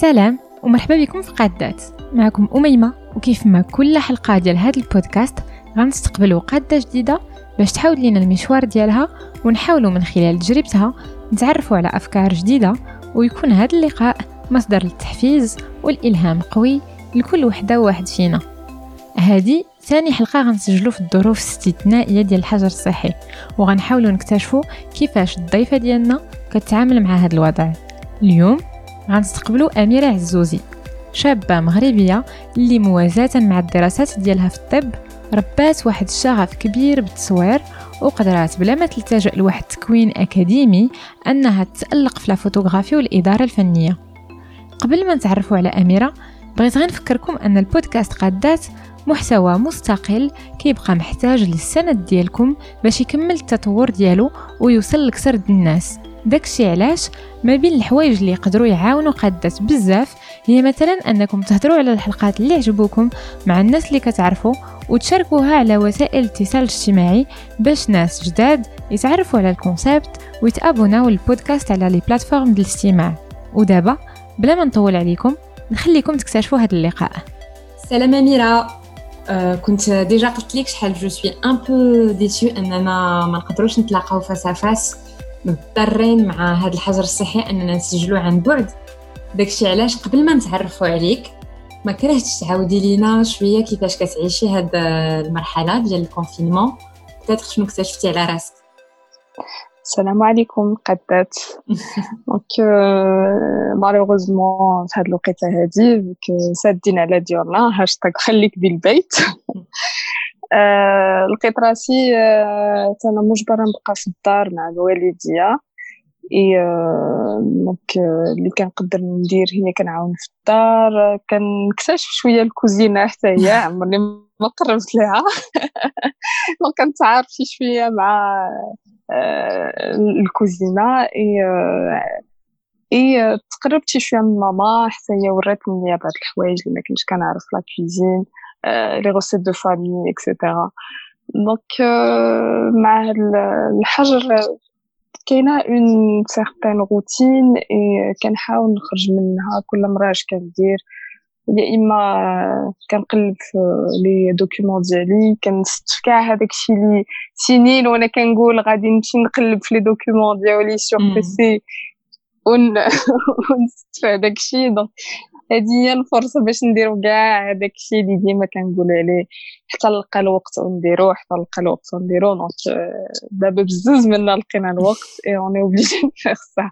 سلام ومرحبا بكم في قادات معكم أميمة وكيف ما كل حلقة ديال هذا البودكاست غنستقبلوا قادة جديدة باش تحاول لنا المشوار ديالها ونحاولوا من خلال تجربتها نتعرفوا على أفكار جديدة ويكون هذا اللقاء مصدر للتحفيز والإلهام قوي لكل وحدة وواحد فينا. هذه ثاني حلقة غنسجلو في الظروف الاستثنائية ديال الحجر الصحي وغنحاولوا نكتشفوا كيفاش الضيفة ديالنا كتعامل مع هذا الوضع. اليوم غنستقبلوا أميرة عزوزي. شابة مغربية اللي موازاة مع الدراسات ديالها في الطب ربات واحد الشغف كبير بالتصوير وقدرات بلا ما تلتجأ لواحد التكوين أكاديمي أنها تتألق في الفوتوغرافي والإدارة الفنية. قبل ما نتعرفوا على أميرة بغيت غير نفكركم أن البودكاست قادات محتوى مستقل كيبقى محتاج للسند ديالكم باش يكمل التطور ديالو ويوصل لكثر الناس. داكشي علاش ما بين الحوايج اللي يقدروا يعاونوا قادات بزاف هي مثلا أنكم تهضروا على الحلقات اللي عجبوكم مع الناس اللي كتعرفوا وتشاركوها على وسائل الاتصال الاجتماعي باش ناس جداد يتعرفوا على الكونسيبت ويتابوناو البودكاست على لي بلاتفورم ديال الاستماع. ودابا بلا ما نطول عليكم نخليكم تكتشفوا هذا اللقاء. سلام أميرة. آه كنت ديجا قلت لك شحال جو سوي ان بو ديسو أننا ما نقدروش نتلاقاو فاس فاس مضطرين مع هذا الحجر الصحي أننا نسجلو عن بعد. داكشي علاش قبل ما نتعرفوا عليك ما كرهتش تعاودي لينا شوية كيفاش كتعيشي هاد المرحلة ديال الكونفينمون بتاتر شنو اكتشفتي على راسك؟ السلام عليكم قدات دونك مالوغوزمون في هاد الوقيتة هادي سادين على ديالنا هاشتاغ خليك بالبيت. لقيت راسي أنا مجبرة نبقى في الدار مع الوالدية. إي دونك اللي كنقدر ندير هي كنعاون في الدار. كنكتشف شوية الكوزينة حتى هي عمرني ما قربت لها. دونك كنتعارف شوية مع الكوزينة. إي إي تقربت شوية من ماما حتى هي وراتني بعض الحوايج اللي ما كنتش كنعرف لا كوزين. لي غوسيت دو فامي اكسيتيرا دونك مع الحجر كاينة اون سيغتان روتين اي كنحاول نخرج منها كل مره اش كندير يا اما كنقلب في لي دوكيومون ديالي كنستف كاع هذاك الشيء اللي سنين وأنا كنقول غادي نمشي نقلب في لي دوكيومون ديالي سور بيسي ونستف هذاك الشيء دونك هذه هي الفرصة باش نديرو كاع هذاك الشيء اللي ديما كنقولوا عليه. حتى نلقى الوقت ونديروه حتى نلقى الوقت ونديروه دونك دابا بزز منا لقينا الوقت اي اوني اوبليجي نفيغ سا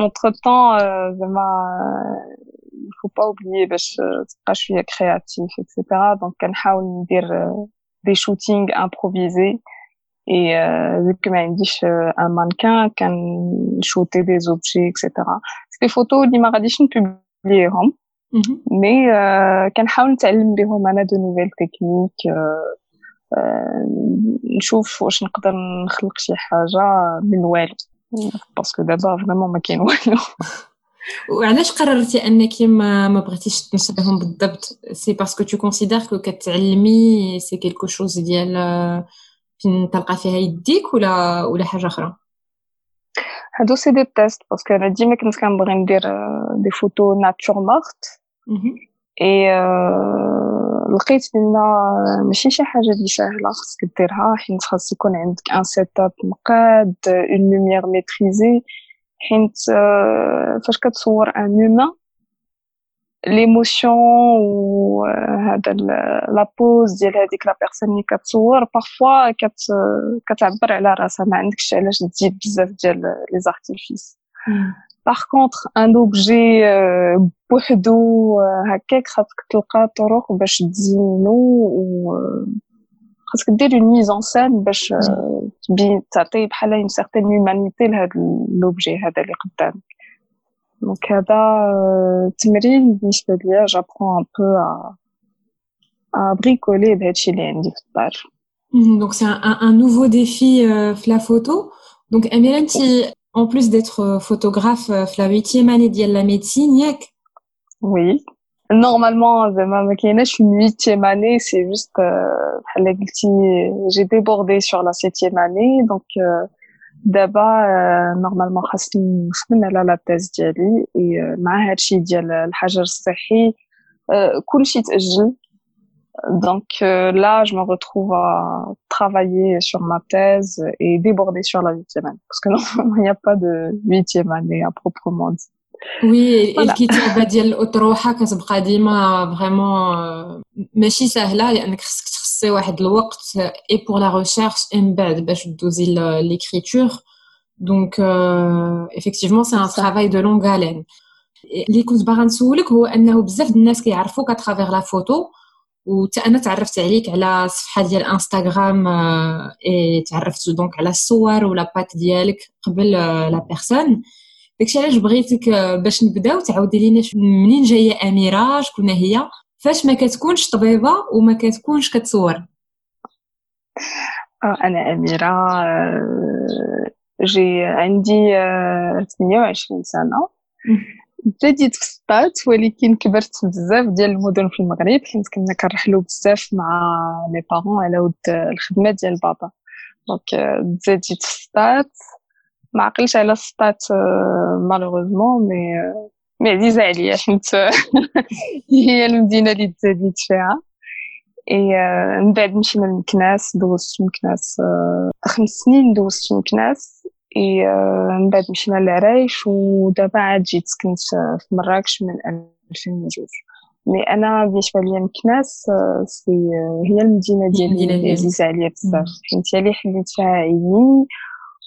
اونتر طون زعما faut pas oublier باش تبقى شوية كرياتيف اكسيتيرا دونك كنحاول ندير دي شوتينغ امبروفيزي اي vu que ما عنديش ان مانكان كنشوتي دي زوبجي اكسيتيرا دي فوتو اللي ما غاديش نبوبليهم مي كنحاول نتعلم بهم انا دو نوفيل تكنيك نشوف واش نقدر نخلق شي حاجه من والو باسكو دابا فريمون ما كاين والو وعلاش قررتي انك ما ما بغيتيش تنشريهم بالضبط سي باسكو تو كونسيدير كو كتعلمي سي كيلكو شوز ديال فين تلقى فيها يديك ولا ولا حاجة أخرى؟ هادو سي دي تيست باسكو أنا ديما كنت كنبغي ندير دي فوتو ناتور مورت اي لقيت بان ماشي شي حاجة اللي ساهله خاصك ديرها حيت خاص يكون عندك ان سيت اب مقاد اون لوميير ميتريزي حيت فاش كتصور ان هومان ليموسيون وهذا لا بوز ديال هذيك لا بيرسون اللي كتصور بارفوا كت كتعبر على راسها ما عندكش علاش تزيد بزاف ديال لي زارتيفيس باغ كونطخ ان اوبجي بوحدو هكاك خاصك تلقى طرق باش تزينو و خاصك دير اون ميز سين باش تبين تعطي بحال اون سيغتين هومانيتي لهاد لوبجي هذا اللي قدامك دونك هذا تمرين بالنسبه ليا جابخون ان بو ا بريكولي بهادشي اللي عندي في الدار دونك سي ان نوفو ديفي في لا فوتو دونك اميره انت en plus d'être photographe في la 8e année ديال la médecine ياك oui normalement زعما ما كايناش une 8e année c'est juste بحال قلتي j'ai débordé sur la 7e année donc دابا نورمالمون خاصني نخدم على لا تيز ديالي مع هادشي ديال الحجر الصحي كلشي تاجل Donc euh, là, je me retrouve à travailler sur ma thèse et déborder sur la huitième année. Parce que non, il n'y a pas de huitième année à proprement dit. Oui, الكتابة ديال الأطروحة كتبقى ديما فريمون ماشي سهلة لأنك خصك تخصي واحد الوقت pour la recherche et من بعد باش دوزي. Donc euh, effectivement, c'est un travail de longue haleine. اللي كنت باغا نسولك هو انه بزاف الناس كيعرفوك اترافيغ لا فوتو وتا أنا تعرفت عليك على الصفحه ديال انستغرام اي تعرفت دونك على الصور ولا بات ديالك قبل لا بيرسون داكشي علاش بغيتك باش نبداو تعاودي لينا منين جاية اميره شكون هي فاش ما كتكونش طبيبة وما كتكونش كتصور؟ أنا أميرة جي عندي 28 سنة. بديت في السطات ولكن كبرت بزاف ديال المدن في المغرب حيت كنا كنرحلو بزاف مع لي بارون على ود الخدمة ديال بابا. دونك بديت في السطات. ما عقلش على السطات مالوغوزمون مي مي عزيزه عليا حيت هي المدينة اللي تزاديت فيها اي من بعد مشينا لمكناس دوزت مكناس خمس سنين دوزت مكناس من بعد مشينا لعرايش ودابا عاد جيت سكنت في مراكش من 2002 مي أنا بالنسبة ليا مكناس سي هي المدينة ديالي عزيزه عليا بزاف حيت هي اللي حليت فيها عيني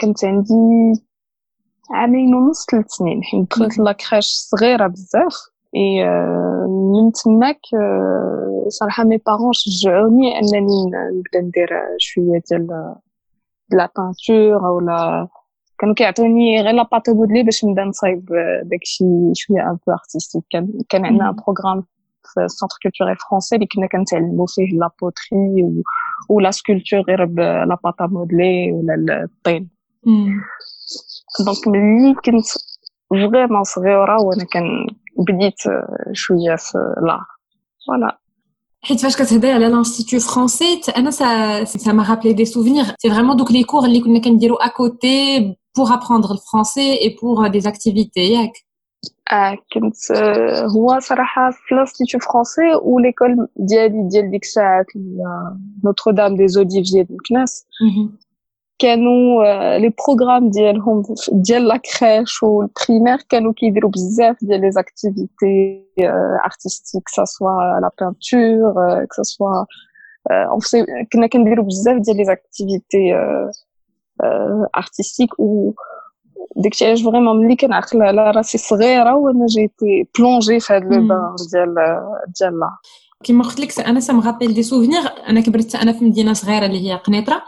كنت عندي عامين ونص ثلاث سنين حيت دخلت لاكراش صغيرة بزاف. اي من تماك صراحة مي بارون شجعوني أنني نبدا ندير شوية ديال لا بانتور ولا كانوا كيعطوني غير لا باتو بودلي باش نبدا نصايب داكشي شوية ان بو ارتستيك كان كان عندنا بروغرام في السونتر كولتوريل فرونسي اللي كنا كنتعلموا فيه لا بوتري ولا سكولتور غير بلا باتا مودلي ولا الطين دونك ملي كنت فريمون صغيره وانا كان بديت شويه في لا فوالا حيت فاش كتهضري على لانستيتو فرونسي انا سا سا ما رابلي دي سوفينير سي فريمون دوك لي كور اللي كنا كنديرو اكوتي بور ابروندر الفرونسي اي بور دي اكتيفيتي ياك آه كنت هو صراحه في لانستيتو فرونسي وليكول ديالي ديال ديك الساعات نوتر دام دي زوديفيي د مكناس كانوا لي بروغرام ديالهم ديال لا كريش والبريمير كانوا كيديروا بزاف ديال لي اكتيفيتي ارتستيك سا سوا لا بانتور كسا سوا كنا كنديروا بزاف ديال لي اكتيفيتي ارتستيك و داكشي علاش فريمون ملي كنعقل على راسي صغيرة وأنا جيتي بلونجي في هاد لو بان ديال ديال لا. كيما قلت لك أنا سا مغابيل دي سوفينير أنا كبرت أنا في مدينة صغيرة اللي هي قنيطرة.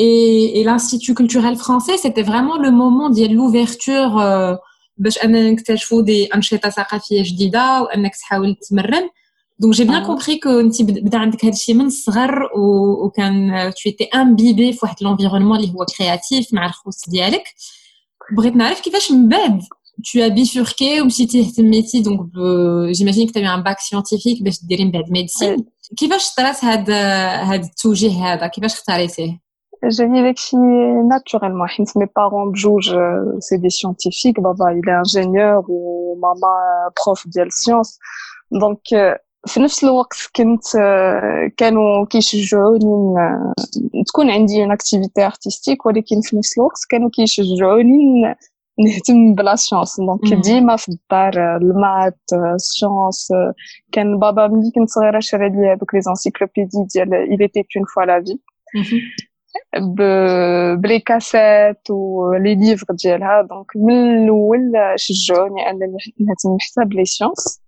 Et, et l'Institut culturel français, c'était vraiment le moment de l'ouverture باش أنا نكتشفوا دي أنشطة ثقافية جديدة وأنك تحاول تمرن. دونك جي بيان كومبري كو أنت بدا عندك هذا الشيء من الصغر وكان تو ايتي امبيبي في واحد لونفيرونمون اللي هو كرياتيف مع الخوت ديالك. بغيت نعرف كيفاش من بعد tu as bifurqué ومشيتي اهتميتي دونك جيماجين que tu as eu un bac scientifique باش ديري من بعد ميديسين كيفاش طرات هذا هذا التوجيه هذا كيفاش اختاريتيه J'ai داكشي naturellement حيت mes parents بجوج c'est des scientifiques baba il est ingénieur ou maman prof ديال sciences donc في نفس الوقت كنت كانوا كيشجعوني تكون عندي اون اكتيفيتي ارتستيك ولكن في نفس الوقت كانوا كيشجعوني نهتم بلا سيونس دونك ديما في الدار المات السيونس كان بابا ملي كنت صغيرة شرى لي هذوك لي زانسيكلوبيدي ديال il était une fois la vie. بلي كاسات ولي ليفر ديالها. دونك من الأول شجعوني أنني نهتم حتى بلي سيونس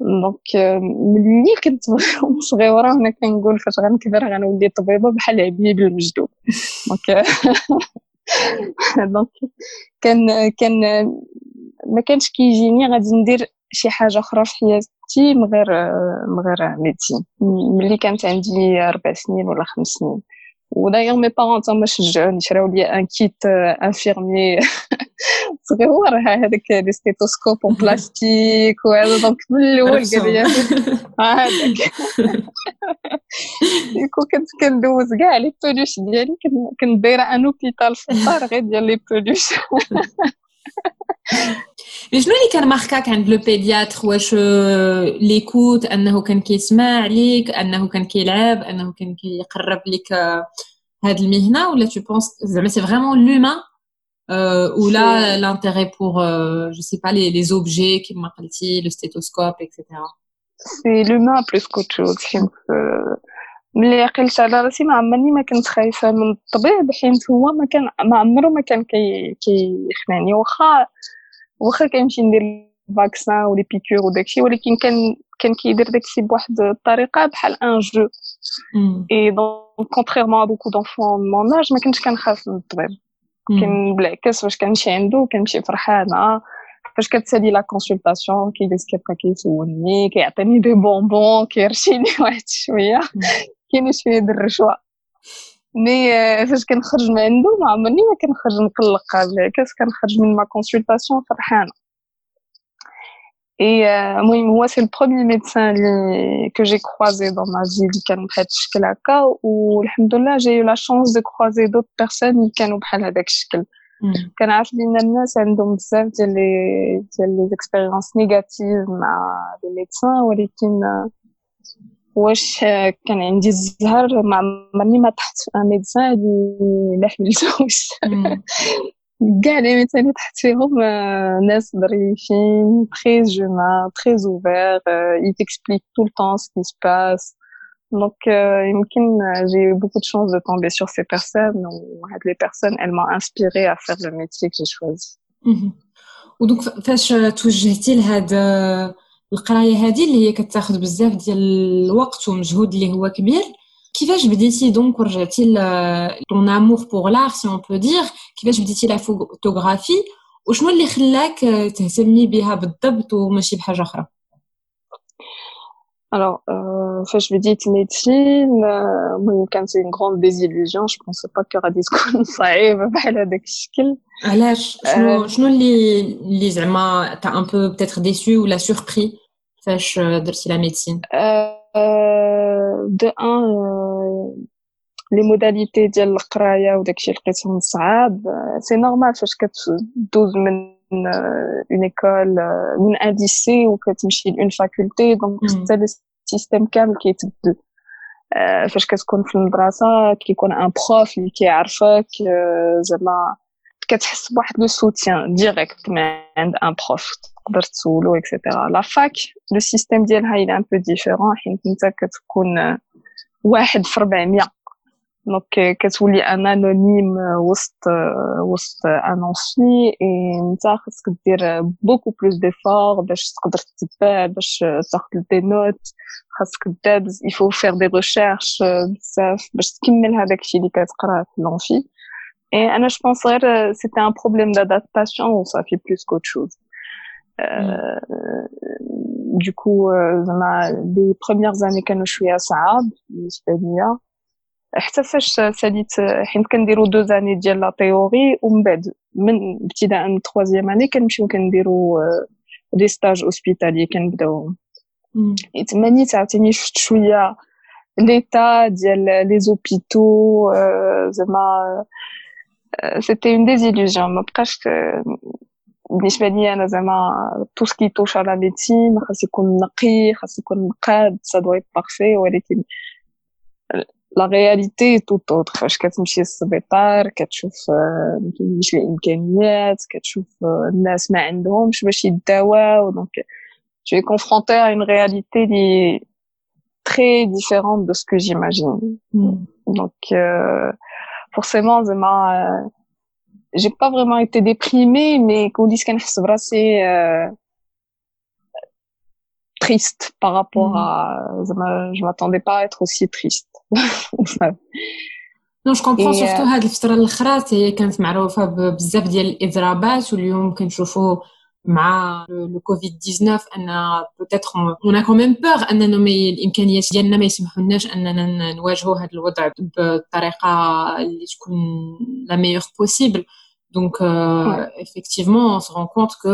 دونك ملي كنت صغيرة هنا كنقول فاش غنكبر غنولي طبيبة بحال عبيب المجدوب دونك دونك كان كان ما كانش كيجيني غادي ندير شي حاجة أخرى في حياتي من غير من غير ميديسين. ملي كانت عندي أربع سنين ولا خمس سنين. ودايوغ مي بارون تما شجعوني شراو لي ان كيت انفيرمي صغير هذاك لي ستيتوسكوب اون بلاستيك وهذا دونك من الاول قال لي هذاك ديكو كنت كندوز كاع لي بولوش ديالي كنت دايره ان اوبيتال في الدار غير ديال لي بولوش شنو اللي كان ماركاك عند لو بيدياتر واش ليكوت انه كان كيسمع عليك انه كان كيلعب انه كان كيقرب لك هاد المهنه ولا تو بونس زعما سي فريمون لومان ولا لانتيري بور جو سي با لي لي اوبجي كيما قلتي لو ستيتوسكوب اكسيتيرا سي لومان بلوس كوت شوز حيت ملي عقلت على راسي ما عمرني ما كنت خايفة من الطبيب حيت هو ما كان ما عمره ما كان كيخناني واخا واخا كنمشي ندير فاكسان ولي بيكور وداكشي ولكن كان كان كيدير داكشي بواحد الطريقة بحال ان جو اي دونك كونتريرمون بوكو دونفون مون اج ما كنتش كنخاف من الطبيب. كان بالعكس فاش كنمشي عنده كنمشي فرحانة. فاش كتسالي لا كونسلطاسيون كيجلس كيبقى كيسولني كيعطيني دي بونبون كيرشيني واحد شوية. كاين شوية د الرشوة. مي فاش كنخرج من عنده ما عمرني ما كنخرج مقلقه بالعكس كنخرج من ما كونسلطاسيون فرحانة. اي المهم هو سي البروميي ميدسان اللي كو جي كروزي دون ما في اللي كان بهذا الشكل هكا والحمد لله جاي لا شونس دو كروزي دوت بيرسون اللي كانوا بحال هذاك الشكل. كنعرف بان الناس عندهم بزاف ديال لي ديال لي زيكسبيريونس نيجاتيف مع لي ميدسان ولكن واش كان عندي الزهر ما عمرني ما تحت ان ميدسان اللي لا حملتوش كاع لي ميدسان اللي تحت فيهم ناس ظريفين تري جومان تري اوفير يتكسبليك تو طون سكي سباس Donc, euh, j'ai eu beaucoup de chance de tomber sur ces personnes. Les personnes, elles m'ont inspiré à faire le métier que j'ai choisi. ودوك فاش توجهتي لهاد القراية هذه اللي هي كتاخذ بزاف ديال الوقت ومجهود اللي هو كبير. كيفاش بديتي دونك ورجعتي طون آمور بور لار سي اون بو دير كيفاش بديتي لا فوتوغرافي وشنو اللي خلاك تهتمي بها بالضبط وماشي بحاجة أخرى؟ Alors, euh, je vais dire médecine, euh, moi, quand c'est une grande désillusion, je pensais pas qu'il y aura des سكون صعيب بحال هذاك الشكل. علاش شنو شنو اللي اللي زعما تا ان بو بتيتر ديسو ولا سوربري فاش درتي لا ميديسين؟ دو ان لي موداليتي ديال القرايه وداكشي لقيتهم صعاب سي نورمال فاش كتدوز من اون ايكول من ان ليسي وكتمشي لون فاكولتي دونك حتى السيستيم كامل كيتبدل فاش كتكون في المدرسه كيكون ان بروف اللي كيعرفك زعما كتحس بواحد لو سوتيان ديريكت من عند ان بروف تقدر تسولو اكسيتيرا لا فاك لو سيستيم ديالها الى ان بو ديفيرون حيت انت كتكون واحد في 400 دونك كتولي ان انونيم وسط وسط ان اونفي اي نتا خاصك دير بوكو بلوس ديفور باش تقدر تتبع باش تاخذ دي نوت خاصك دابز يفو فير دي ريشيرش بزاف باش تكمل هذاك الشيء اللي كتقراه في لونفي اي انا جو بونس غير سيتي ان بروبليم دادابتاسيون و صافي بلوس كوت شوز du coup زعما les premières années كانوا شويه صعاب بالنسبه ليا حتى فاش ساليت حيت كنديرو دو زاني ديال لا تيوري ومن بعد من ابتداء من تخوازيام اني كنمشيو كنديرو لي ستاج أوسبيتالي كنبداو. تماني تعطيني شفت شوية ليتا ديال لي زوبيتو زعما سيتي اون ديزيلوزيون ما بقاش بالنسبة لي أنا زعما تو سكي توش على ميديسين خاص يكون نقي خاص يكون مقاد سا دو بارفي ولكن لا رياليتي تو اوتر فاش كتمشي للسبيطار كتشوف ما كاينش الامكانيات كتشوف الناس ما عندهمش باش يداواو دونك tu es confronté à une réalité très différente de ce que j'imagine. Mm. Donc, euh, forcément, zema, euh, j'ai pas vraiment été déprimée, mais qu'on dise qu'un c'est euh, triste par rapport mm. à, je m'attendais pas à être aussi triste. نو جو كومبرون سورتو هاد الفتره الاخرى هي كانت معروفه بزاف ديال الاضرابات واليوم كنشوفوا مع لو كوفيد 19 ان بوتيتر اون كون ميم بور اننا الامكانيات ديالنا ما يسمحولناش اننا نواجهوا هذا الوضع بالطريقه اللي تكون لا ميور بوسيبل دونك effectivement on se rend compte que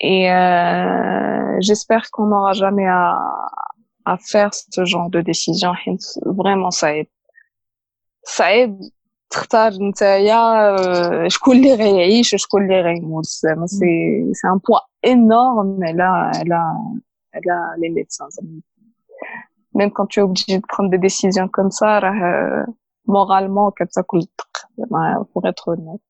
et euh, j'espère qu'on n'aura jamais à, à faire ce genre de décision vraiment ça aide ça aide تختار نتايا شكون اللي غيعيش وشكون اللي غيموت زعما سي سي ان بوا انورم على على على لي ميدسان même quand tu es obligé de prendre des décisions comme ça راه moralement كتاكل الدق pour être honnête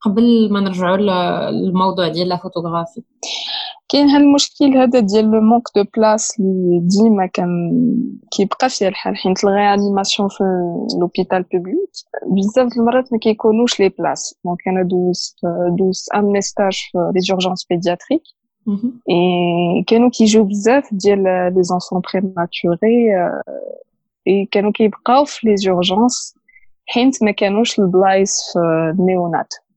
قبل ما نرجعوا للموضوع ديال لا فوتوغرافي. كاين هاد المشكل هذا ديال لو مونك دو بلاص اللي ديما كان كيبقى فيه الحال حيت الغيانيماسيون في لوبيتال بوبليك بزاف المرات ما كيكونوش لي بلاص دونك أنا دوزت دوزت ان ستاج في لي زورجونس بيدياتريك اي كانوا كيجيو بزاف ديال لي زونفون بريماتوري اي كانوا كيبقاو في لي زورجونس حيت ما كانوش البلايص في النيونات.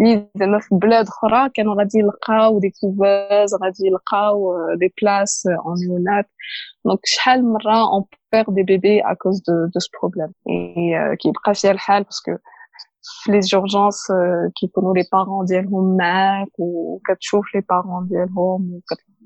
اللي زعما في بلاد اخرى كانوا غادي يلقاو دي كوفاز غادي يلقاو دي بلاص اون نيونات دونك شحال من مره اون بير دي بيبي ا كوز دو دو سو بروبليم اي كيبقى فيها الحال باسكو في لي زورجونس كيكونوا لي بارون ديالهم معاك وكتشوف لي بارون ديالهم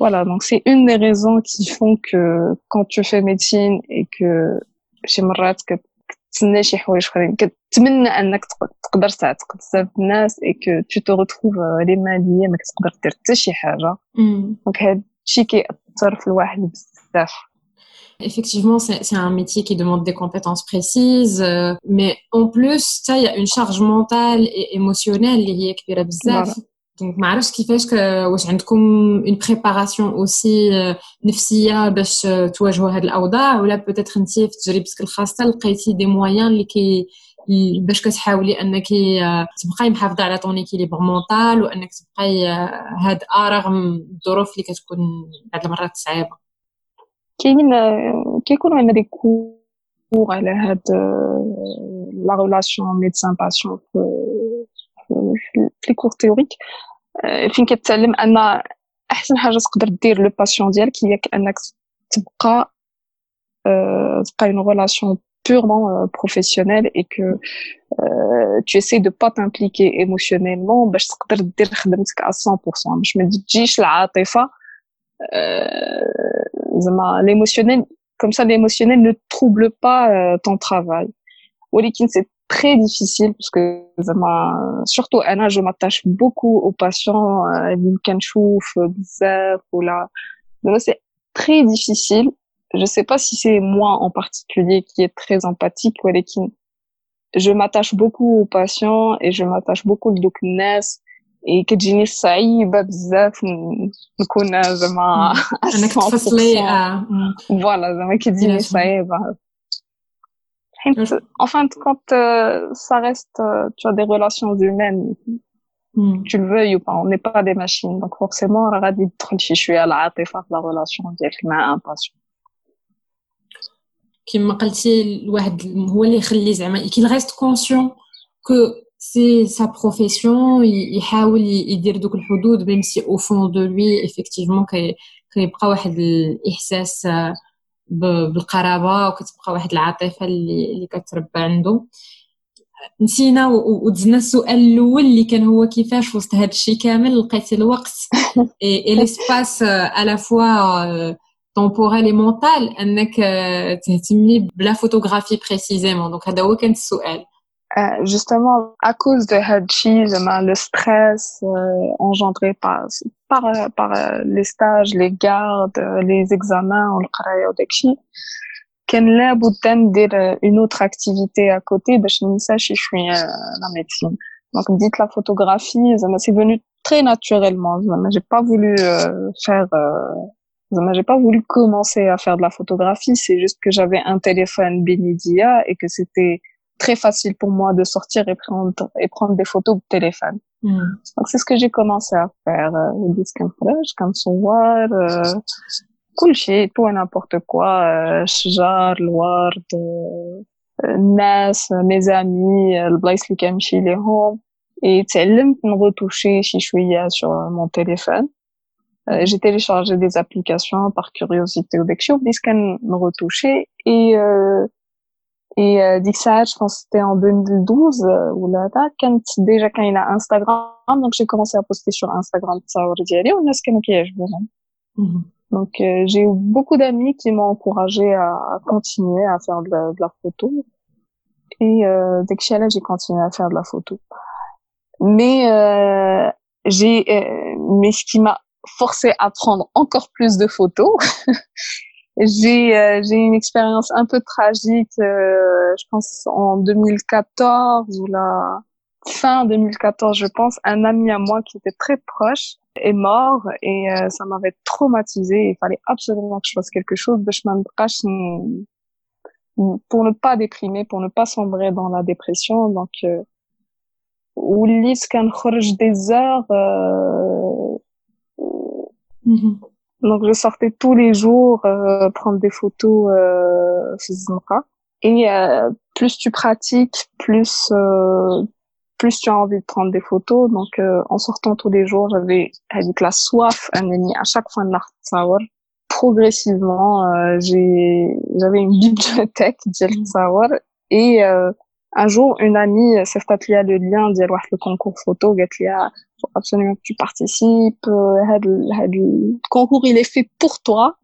Voilà, donc c'est une des raisons qui font que quand tu fais médecine et que شي مرات كتسنى شي حوايج اخرين كتمنى انك تقدر تعتق بزاف الناس اي كو تو تو ريتروف لي ماليه ما كتقدر دير حتى شي حاجه دونك هاد الشيء كيأثر في الواحد بزاف Effectivement, c'est un métier qui demande des compétences précises, euh, mais en plus, ça, il y a une charge mentale et émotionnelle qui est كبيرة Donc, ما عرفتش كيفاش واش عندكم une préparation aussi نفسية باش تواجهوا هاد الأوضاع ولا peut-être انت في تجربتك الخاصة لقيتي دي مويان اللي كي باش كتحاولي انك تبقاي محافظه على طون ايكيليبر مونطال وانك تبقاي هاد ا رغم الظروف اللي كتكون بعض المرات صعيبه كاين كيكونوا عندنا دي كور على هاد لا ريلاسيون ميدسان باسيون في لي كور تيوريك فين كتعلم ان احسن حاجة تقدر دير لو باسيون ديالك هي انك تبقى تبقى اون euh, professionnel et que euh, tu essaies de pas t'impliquer émotionnellement باش تقدر دير خدمتك à 100% باش ما تجيش العاطفه زعما l'émotionnel comme ça l'émotionnel ne trouble pas euh, ton travail ولكن c'est très difficile parce que surtout انا je m'attache beaucoup aux patients اللي كنشوف بزاف ولا c'est très difficile je sais pas si c'est moi en particulier qui est très empathique ou je m'attache beaucoup aux patients et je m'attache beaucoup au الناس et كتجيني صعيبة بزاف نكون زعما انك تفصلي فوالا زعما كتجيني صعيبة حيت en fin de compte ça reste tu as des relations humaines tu le veuilles ou pas on n'est pas des machines donc forcément راه غادي تدخل شي شوية العاطفة في la relation ديالك مع un patient كما قلتي الواحد هو اللي يخلي زعما كي ريست كونسيون كو سي سا بروفيسيون يحاول يدير دوك الحدود بين سي او فون دو لوي ايفيكتيفمون كيبقى واحد الاحساس بالقرابة وكتبقى واحد العاطفة اللي اللي كتربى عنده نسينا ودزنا السؤال الأول اللي كان هو كيفاش وسط هذا الشيء كامل لقيتي الوقت اي ليسباس على فوا temporel et mental أنك تهتمي بلا photographie précisément. Donc هذا هو كان السؤال. Euh, justement à cause de Hadji, hein, le stress euh, engendré par par, par euh, les stages, les gardes, euh, les examens, on le travaille au une autre activité à côté de chez je suis la médecine. Donc dites la photographie, c'est venu très naturellement. J'ai pas voulu faire j'ai pas voulu commencer à faire de la photographie, c'est juste que j'avais un téléphone Benidia et que c'était très facile pour moi de sortir et prendre et prendre des photos de téléphone. Mm. Donc c'est ce que j'ai commencé à faire, euh, des scans fresh, comme voir, euh, cool shit, tout et n'importe quoi, euh, شجار, الورد, الناس, mes amis, البلايص اللي كنمشي ليهم et تعلمت نغوتوشي شي شوية sur mon téléphone. Euh, j'ai téléchargé des applications par curiosité ou d'excuse qu'elle me retouchait et euh, et euh, ça je pense c'était en 2012 euh, ou là quand déjà quand il a Instagram donc j'ai commencé à poster sur Instagram ça aurait on a ce mm donc euh, j'ai eu beaucoup d'amis qui m'ont encouragé à, continuer à faire de la, de la photo. Et euh, dès que là j'ai continué à faire de la photo. Mais euh, j'ai mais ce qui m'a forcé à prendre encore plus de photos. J'ai euh, j'ai une expérience un peu tragique, euh, je pense en 2014 ou la fin 2014, je pense, un ami à moi qui était très proche est mort et euh, ça m'avait traumatisé. Il fallait absolument que je fasse quelque chose de chemin de cache pour ne pas déprimer, pour ne pas sombrer dans la dépression. Donc, ou lis euh, des heures. Euh, mm-hmm. Donc je sortais tous les jours euh, prendre des photos euh, et euh, plus tu pratiques, plus euh, plus tu as envie de prendre des photos. Donc euh, en sortant tous les jours, j'avais avec la soif à chaque fois de l'art Progressivement, j'ai j'avais une bibliothèque de et un jour, une amie s'est statue le lien, dit le concours photo, il ah, faut absolument que tu participes, euh, le concours, il est fait pour toi.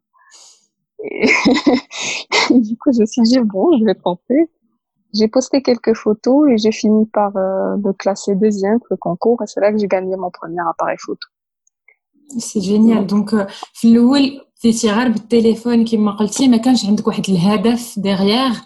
Du coup, je me suis dit, bon, je vais tenter. J'ai posté quelques photos et j'ai fini par euh, le classer deuxième, pour le concours, et c'est là que j'ai gagné mon premier appareil photo. C'est génial. Donc, euh, le téléphone qui m'a dit, mais quand j'ai un derrière,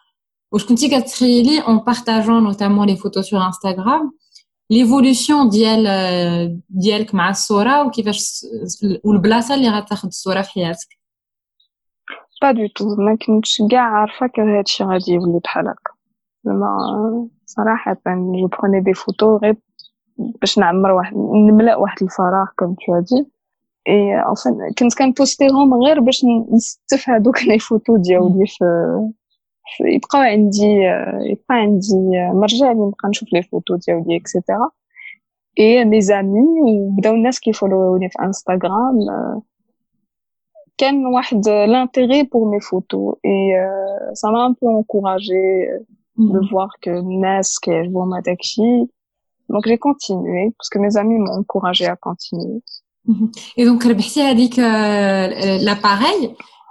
واش كنتي كتخيلي اون بارطاجون نوتامون لي فوتو سور انستغرام ليفولوسيون ديال ديالك مع الصورة وكيفاش والبلاصه اللي غتاخذ الصورة في حياتك با دو تو ما كنتش كاع عارفه كان هادشي غادي يولي بحال هكا زعما صراحة جو بروني دي فوتو غير باش نعمر واحد نملأ واحد الفراغ كوم تو دي اي كنت كنبوستيهم غير باش نستف هادوك لي فوتو ديالي في يبقاو عندي يبقى عندي مرجع اللي نبقى نشوف لي فوتو ديالي اكسيتيرا اي مي زامي وبداو الناس كيفولووني في انستغرام كان واحد لانتيغي بور مي فوتو اي سا ما ان بو انكوراجي دو فوار كو الناس كيعجبهم هداك الشيء دونك جي كونتينيي باسكو مي زامي مون انكوراجي ا كونتينيي اي دونك ربحتي هذيك لاباري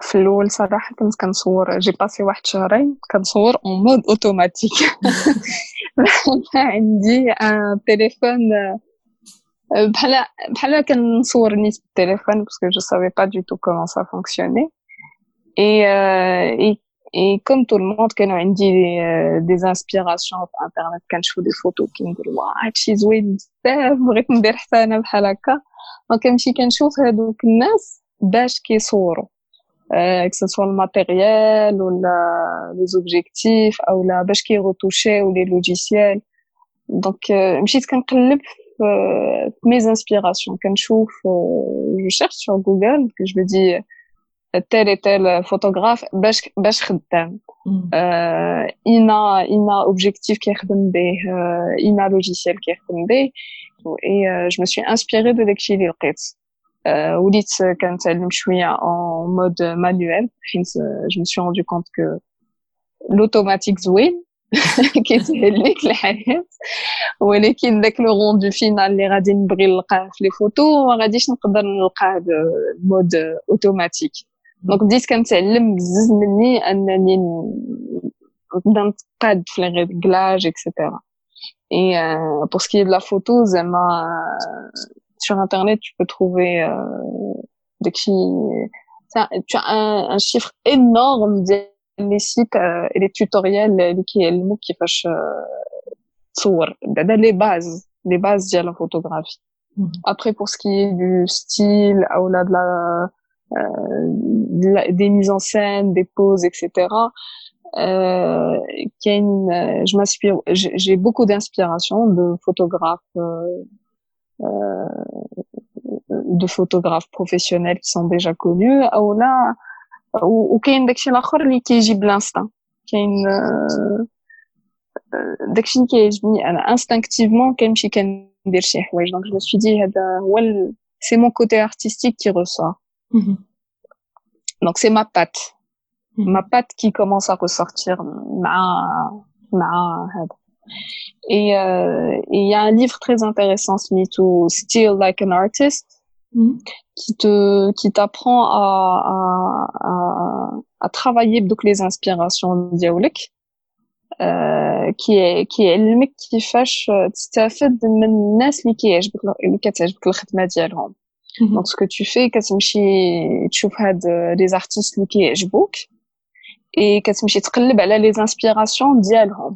في الأول صراحة كنت كنصور جي باسي واحد شهرين كنصور اون مود اوتوماتيك عندي ان تليفون بحال بحال كنصور نيت بالتليفون باسكو جو سافي با دو تو كومون سا فونكسيوني اي اي اي كوم تو الموند كانوا عندي دي زانسبيراسيون في انترنت كنشوف دي فوتو كنقول واه هادشي زوين بزاف بغيت ندير حتى أنا بحال هكا. كنمشي كنشوف هادوك الناس باش كيصوروا. que ce soit le matériel ou les objectifs ou la باش كي retoucher ou les logiciels donc مشيت كنقلب في mes inspirations كنشوف je cherche sur Google que je me dis tel et tel photographe باش باش خدام ina ina objectif كيخدم به ina logiciel كيخدم به et je me suis inspirée de داكشي اللي لقيت وليت كنتعلم شويه en mode manuel حيت je me suis rendu compte que l'automatique زوين كيسهل لك الحياه ولكن داك لو روندو فينال اللي غادي نبغي نلقاه في لي فوتو ما غاديش نقدر نلقاه بمود اوتوماتيك دونك بديت كنتعلم بزز مني انني نبدا نتقاد في لي ريغلاج اكسيتيرا اي بور سكي de la photo زعما sur Internet, tu peux trouver euh, qui, tu as un, un, chiffre énorme des sites euh, et les tutoriels qui est le mot qui fâche euh, les bases, les bases de la photographie. -hmm. Après, pour ce qui est du style, ou là de la, euh, de la, des mises en scène, des poses, etc. Euh, une, je m'inspire, j'ai beaucoup d'inspiration de photographes de photographes professionnels qui sont déjà connus ou là وكاين داكشي الاخر اللي كيجي بلانستان كاين داكشي اللي كيعجبني انا انستانكتيفمون كنمشي كندير شي حوايج دونك جو سوي دي هذا هو سي مون كوتي ارتستيك كي رسوا دونك سي ما بات ما بات كي كومونس ا ressortir مع مع هذا Et euh, il y a un livre très intéressant, to Still Like an Artist, mm. qui te qui t'apprend à, à, à, à, travailler donc les inspirations ديالك euh, qui est qui علمك كيفاش تستافد من الناس اللي كيعجبك اللي كتعجبك الخدمه ديالهم دونك سكو تو في كتمشي تشوف هاد لي زارتيست اللي كيعجبوك اي كتمشي تقلب على لي انسبيراسيون ديالهم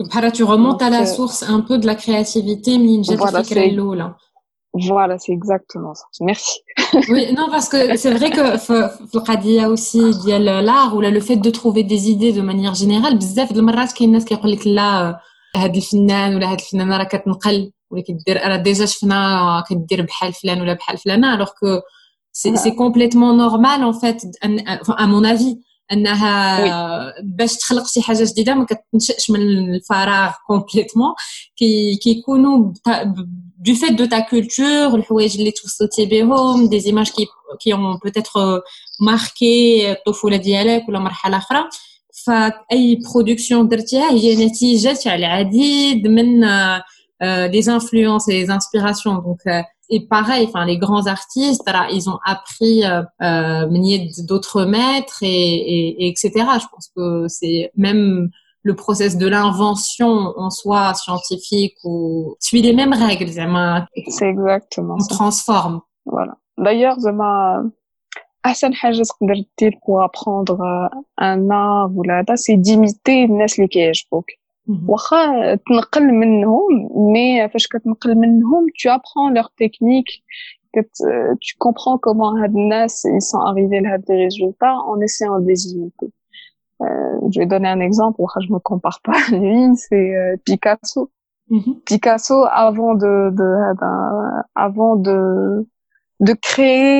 donc tu remontes à la source un peu de la créativité منين جات الفكره الاولى voilà, c'est exactement ça. Merci. oui, non, parce que c'est vrai que il y a aussi l'art ou le fait de trouver des idées de manière générale. بزاف د المرات كاين الناس كيقول لك لا هاد الفنان ولا هاد الفنانه راه كتنقل ولا كدير راه ديجا شفنا كدير بحال فلان ولا بحال فلانه الوغ كو سي كومبليتمون نورمال ان فيت ا مون افي أنها باش تخلق شي حاجة جديدة ما كتنشأش من الفراغ كومبليتمون كي كيكونوا دو فيت دو تا كولتور الحوايج اللي توصلتي بهم دي زيماج كي كي اون بوتيتر ماركي الطفولة ديالك ولا مرحلة أخرى. فأي برودكسيون درتيها هي نتيجة تاع العديد من influences et les inspirations. Donc et pareil enfin les grands artistes ils ont appris euh, d'autres maîtres et, et, et, etc je pense que c'est même le process de l'invention en soi scientifique ou suit les mêmes règles c'est exactement on transforme voilà d'ailleurs احسن حاجه تقدر دير pour apprendre un art ولا هذا سي ديميتي الناس اللي كيعجبوك واخا تنقل منهم مي فاش كتنقل منهم tu apprends leur technique que tu comprends comment هاد الناس ils sont arrivés لهاد les résultats en essayant de les imiter euh, je vais donner un exemple واخا je me compare pas à lui c'est euh, Picasso Picasso avant de, de, de avant de de créer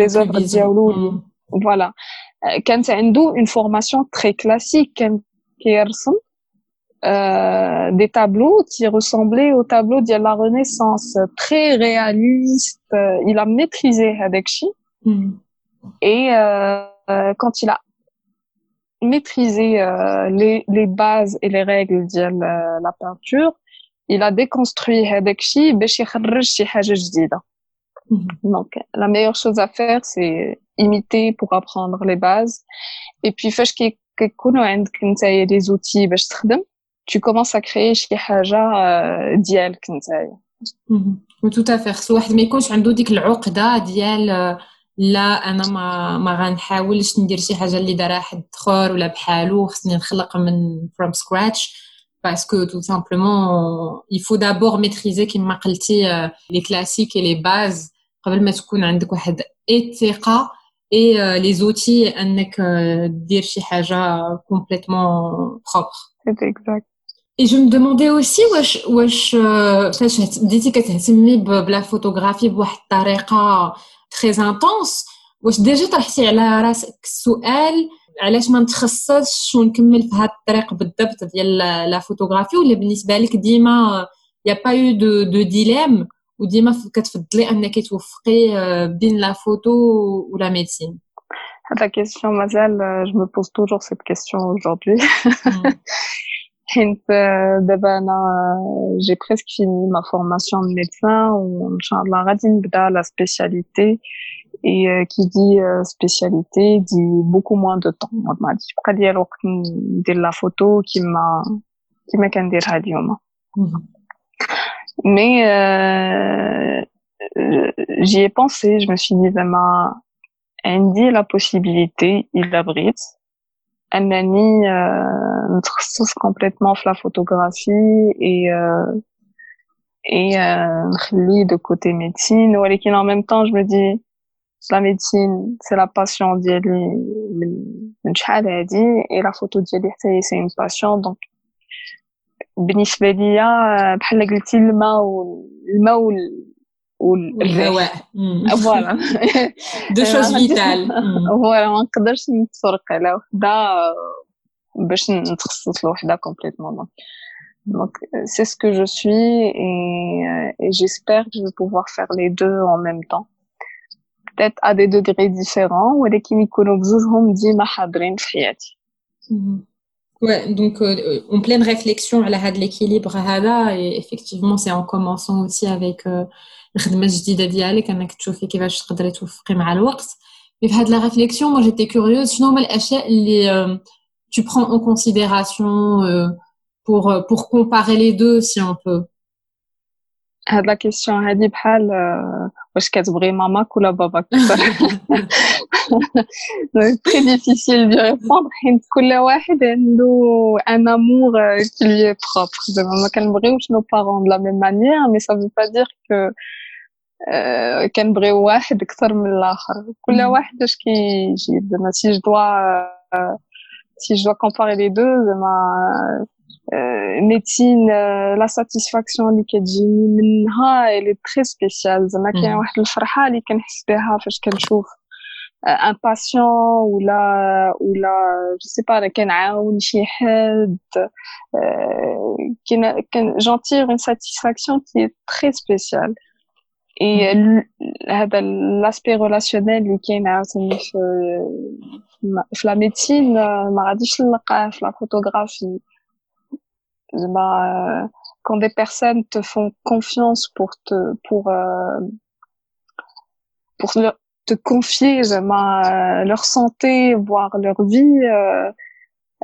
les œuvres diaolo mm. voilà quand عنده une formation très classique كان كيرسم euh, des tableaux qui ressemblaient aux tableaux de la Renaissance très réaliste il a maîtrisé هذاك mm. et euh, quand il a maîtrisé euh, les, les bases et les règles de la, la peinture il a déconstruit هذاك الشيء باش يخرج شي حاجه جديده Mhm. Donc, la meilleure chose à faire, c'est imiter pour apprendre les bases. Et puis, فاش كيكونوا عندك نتايا des outils باش تخدم, tu commences à créer شي حاجة ديالك نتايا. tout à fait. خص واحد ما يكونش عنده ديك العقدة ديال لا أنا ما ما غنحاولش ندير شي حاجة اللي دارها حد آخر ولا بحالو خصني نخلق من from scratch. Parce que tout simplement il faut d'abord maîtriser كما قلتي les classiques et les bases. قبل ما تكون عندك واحد الثقه et euh, les outils أنك دير شي حاجة complètement propre. C'est exact. et je me demandais aussi واش واش فاش بديتي كتهتمي بلا فوتوغرافي بواحد الطريقه très intense واش ديجا طرحتي على راسك السؤال علاش ما نتخصصش ونكمل في هذا الطريق بالضبط ديال لا فوتوغرافي ولا بالنسبه لك ديما يا با يو دو دو ديليم وديما كتفضلي انك توفقي بين لا فوتو ولا ميديسين هذا كيسيون مازال جو مو بوز توجور سيت كيسيون اجوردي حيت دابا انا جي بريسك فيني ما فورماسيون ميدسان وان شاء الله غادي نبدا لا سبيسياليتي et euh, qui dit euh, spécialité dit beaucoup moins de temps ما غاديش يبقى ليا الوقت ندير لا فوتو كيما كيما كنديرها اليوم Mais euh, j'y ai pensé, je me suis dit vraiment, عندي la possibilité, il abrite. أنني euh, نتخصص complètement في la photographie et euh, et euh, نخلي de côté médecine ولكن en même temps je me dis la médecine c'est la passion ديالي من من شحال هادي et la photo ديالي حتى هي c'est une passion donc بالنسبه ليا بحال قلتي الماء والماء والهواء فوالا دو شوز فيتال فوالا ما نقدرش نتفرق على وحده باش نتخصص لوحده كومبليتمون Donc, c'est ce que je suis et, et j'espère que je vais pouvoir faire les deux en même temps. Peut-être à des degrés différents, ولكن يكونوا بزوجهم ديما حاضرين في حياتي. Ouais, donc euh, en pleine réflexion à la de l'équilibre et effectivement c'est en commençant aussi avec الخدمه الجديده ديالك انك تشوفي كيفاش تقدري توفقي مع الوقت mais في هاد la réflexion moi j'étais curieuse شنو هما الاشياء اللي tu prends en considération pour, euh, pour comparer les deux si on peut هاد لا كيسيون هادي بحال واش كتبغي ماماك ولا باباك تري ديفيسيل دو ريبوندر حيت كل واحد عنده ان امور كي لي بروبر زعما ما كنبغيوش نو بارون لا ميم مانيير مي سا فو با دير كو كنبغيو واحد اكثر من الاخر كل واحد اش كيجيب زعما سي جو دوا si je dois comparer les deux, ma euh, médecine, euh, la satisfaction اللي كتجيني منها elle est très spéciale زعما كاين واحد الفرحة اللي كنحس بها فاش كنشوف ان باسيون ولا ولا جو سي با كنعاون شي حد كاين j'en tire une satisfaction qui est très spéciale et هذا l'aspect relationnel اللي كاين عاوتاني في في لا ميديسين ما غاديش نلقاه في لا فوتوغرافي زعما quand des personnes te font confiance pour te pour euh, pour leur, te confier زعما leur santé voire leur vie euh,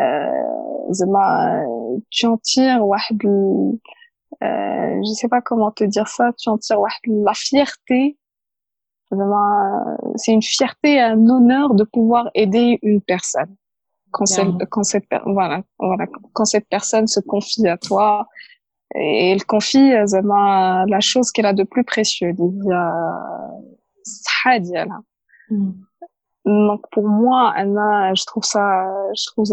euh, زعما tu en tires واحد euh, je sais pas comment te dire ça tu en tires واحد la fierté c'est une fierté et un honneur de pouvoir aider une personne quand, quand cette voilà voilà quand cette personne se confie à toi et elle confie la chose qu'elle a de plus précieux mm. donc pour moi Anna je trouve ça je trouve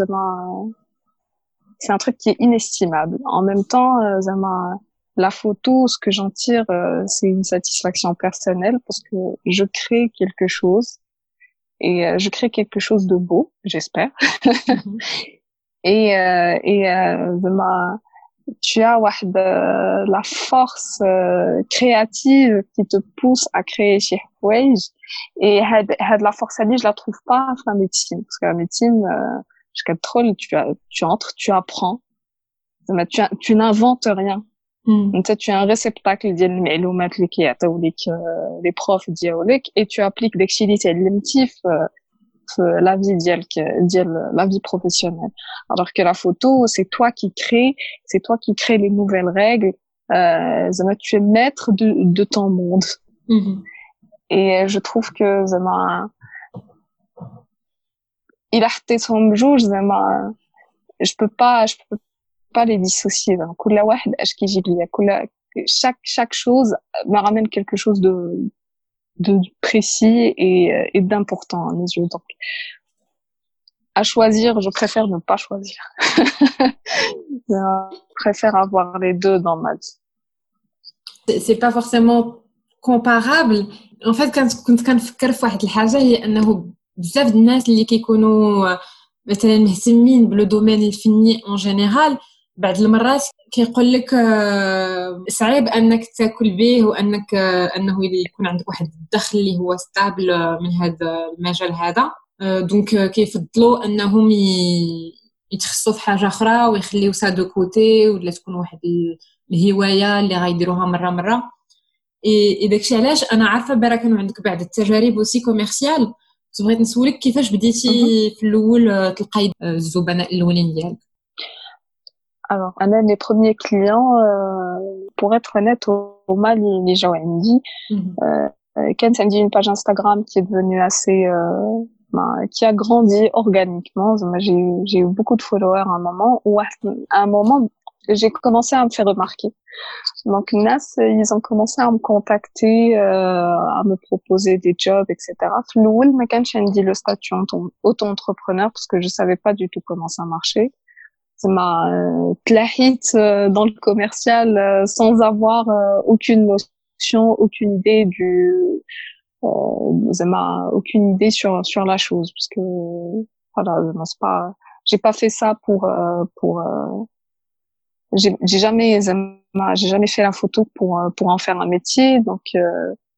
c'est un truc qui est inestimable en même temps la photo, ce que j'en tire, euh, c'est une satisfaction personnelle parce que je crée quelque chose et euh, je crée quelque chose de beau, j'espère. Mhm. et euh, et euh, tu as la force créative qui te pousse à créer chez Huawei et la force à je la trouve pas la médecine parce que la médecine, je trop, tu tu entres, tu apprends, tu, tu n'inventes rien انت tu as un réceptacle ديال المعلومات اللي كيعطيو لك لي بروف ديالك et tu appliques داكشي اللي تعلمتي في في la vie ديالك ديال la vie professionnelle alors que la photo c'est toi qui crée c'est toi qui crée les nouvelles règles euh, زعما tu es maître de de ton monde mm-hmm. et je trouve que زعما il حطيتهم بجوج زعما je peux pas je peux pas les dissocier. Chaque, chaque chose me ramène quelque chose de, de précis et, et d'important à mes yeux. Donc, à choisir, je préfère ne pas choisir. je préfère avoir les deux dans ma vie. C'est pas forcément comparable. En fait, quand كنت كنفكر في واحد الحاجه هي انه بزاف الناس اللي كيكونوا مثلا مهتمين بلو دومين الفني اون جينيرال بعض المرات كيقول لك آه، صعيب أنك تاكل به وأنك آه، أنه يكون عندك واحد الدخل اللي هو ستابل من هذا المجال هذا. آه، دونك كيفضلوا أنهم يتخصصوا في حاجة أخرى ويخليو سا دو كوتي ولا تكون واحد الهواية اللي غيديروها مرة مرة. إي داكشي علاش؟ أنا عارفة برا كانوا عندك بعض التجارب وسي كوميرسيال بغيت نسولك كيفاش بديتي في الاول تلقاي الزبناء الاولين ديالك alors, un de mes premiers clients, euh, pour être honnête, au, Mali, les gens ont dit, Ken, ça me dit une page Instagram qui est devenue assez, euh, ben, qui a grandi organiquement. J'ai eu beaucoup de followers à un moment où, à un moment, j'ai commencé à me faire remarquer. Donc, Nas, ils ont commencé à me contacter, euh, à me proposer des jobs, etc. Floul, mais quand dit le statut auto-entrepreneur parce que je savais pas du tout comment ça marchait m'a tlahit dans le commercial euh, sans avoir euh, aucune notion, aucune idée du euh, aucune idée sur sur la chose parce que voilà c'est pas j'ai pas fait ça pour pour j'ai jamais j'ai jamais fait la photo pour pour en faire un métier donc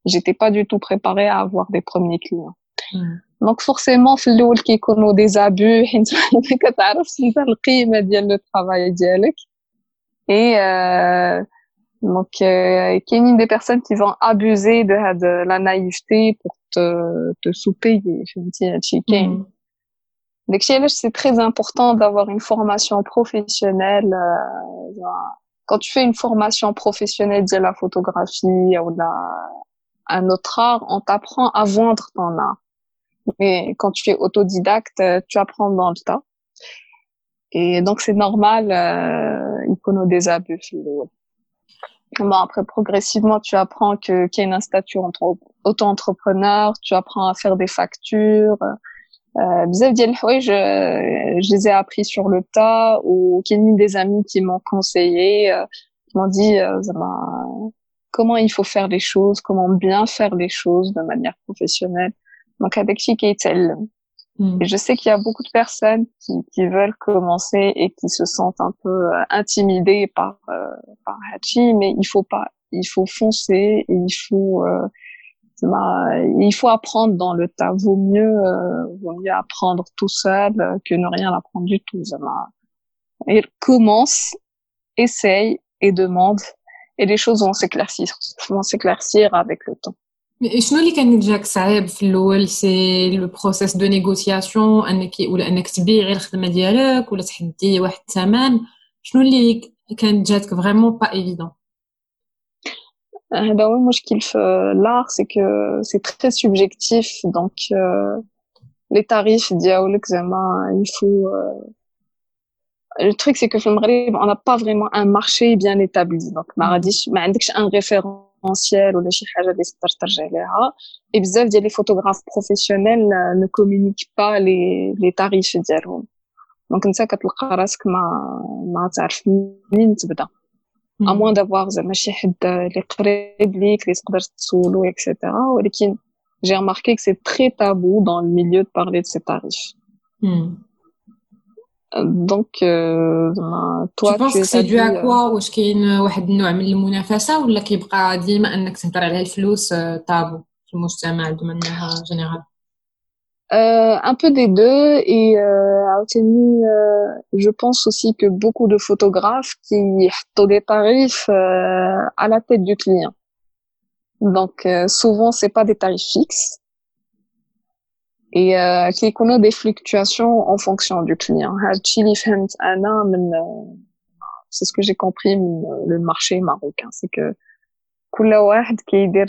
j'étais pas du tout préparée à avoir des premiers clients دونك فورسيمون في الاول كيكونوا دي زابو حيت ما كتعرفش انت القيمه ديال لو طرافاي ديالك اي دونك كاينين دي بيرسون كي فون ابوزي دو هاد لا نايفتي بور te te sous-payer فهمتي هادشي كاين c'est très important d'avoir une formation professionnelle. Euh, quand tu fais une formation professionnelle de la photographie ou un autre art, on t'apprend à vendre ton art. Mais quand tu es autodidacte, tu apprends dans le tas. Et donc, c'est normal, euh, il connaît des abus. Bon, après, progressivement, tu apprends que qu'il y a une statut entre auto-entrepreneur, tu apprends à faire des factures. Euh, je, je les ai appris sur le tas ou a des amis qui m'ont conseillé, euh, qui m'ont dit euh, comment il faut faire les choses, comment bien faire les choses de manière professionnelle. Donc, avec Chiquetel, Mm. Et je sais qu'il y a beaucoup de personnes qui, qui, veulent commencer et qui se sentent un peu euh, intimidées par euh, par Hachi, mais il faut pas, il faut foncer, et il faut euh, il faut apprendre dans le tas. Vaut mieux euh, vaut mieux apprendre tout seul que ne rien apprendre du tout. Et commence, essaye et demande, et les choses vont s'éclaircir, vont s'éclaircir avec le temps. شنو اللي كان جاك صعيب في الاول سي لو بروسيس دو نيغوسياسيون انك ولا انك تبيع غير الخدمه ديالك ولا تحدي واحد الثمن شنو اللي كانت جاتك فريمون با ايفيدون هذا هو المشكل في لار سي كو سي تري سوبجيكتيف دونك لي تاريف ديالك زعما يفو le truc c'est que في المغرب on n'a pas vraiment un marché bien établi donc ما غاديش ما عندكش un référent ولا شي حاجه اللي تقدر ترجع ليها اي بزاف ديال لي فوتوغراف بروفيسيونيل نو كومونيك با لي لي تاريف ديالهم دونك انت كتلقى راسك ما ما تعرف منين تبدا ا موان دافوار زعما شي حد اللي قريب ليك اللي تقدر تسولو اكسيتيرا ولكن j'ai remarqué que c'est très tabou dans le milieu de parler de ces tarifs. Hmm. دونك توا تو بونس سي دو ا كوا واش كاين واحد النوع من المنافسه ولا كيبقى ديما انك تهضر على الفلوس طابو في المجتمع de manière générale Euh, un peu des deux et euh, je pense aussi que beaucoup de photographes qui ont des tarifs euh, à la tête du client. Donc euh, souvent c'est pas des tarifs fixes, et euh, qu'il y des fluctuations en fonction du client. C'est ce que j'ai compris le marché marocain, c'est que كل واحد كيدير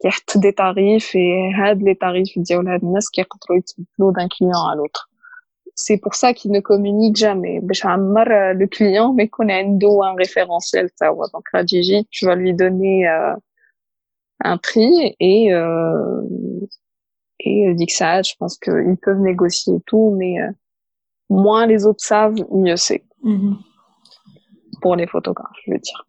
كيحط des tarifs et هاد les tarifs ديال هاد الناس كيقدروا يتبدلوا d'un client à l'autre. C'est pour ça qu'il ne communique jamais. باش عمر le client mais يكون عنده un référentiel تاعو. Donc la Gigi, tu vas lui donner euh, un prix et euh, et euh, ça je pense qu'ils peuvent négocier et tout, mais euh, moins les autres savent, mieux c'est. Mm-hmm. Pour les photographes, je veux dire.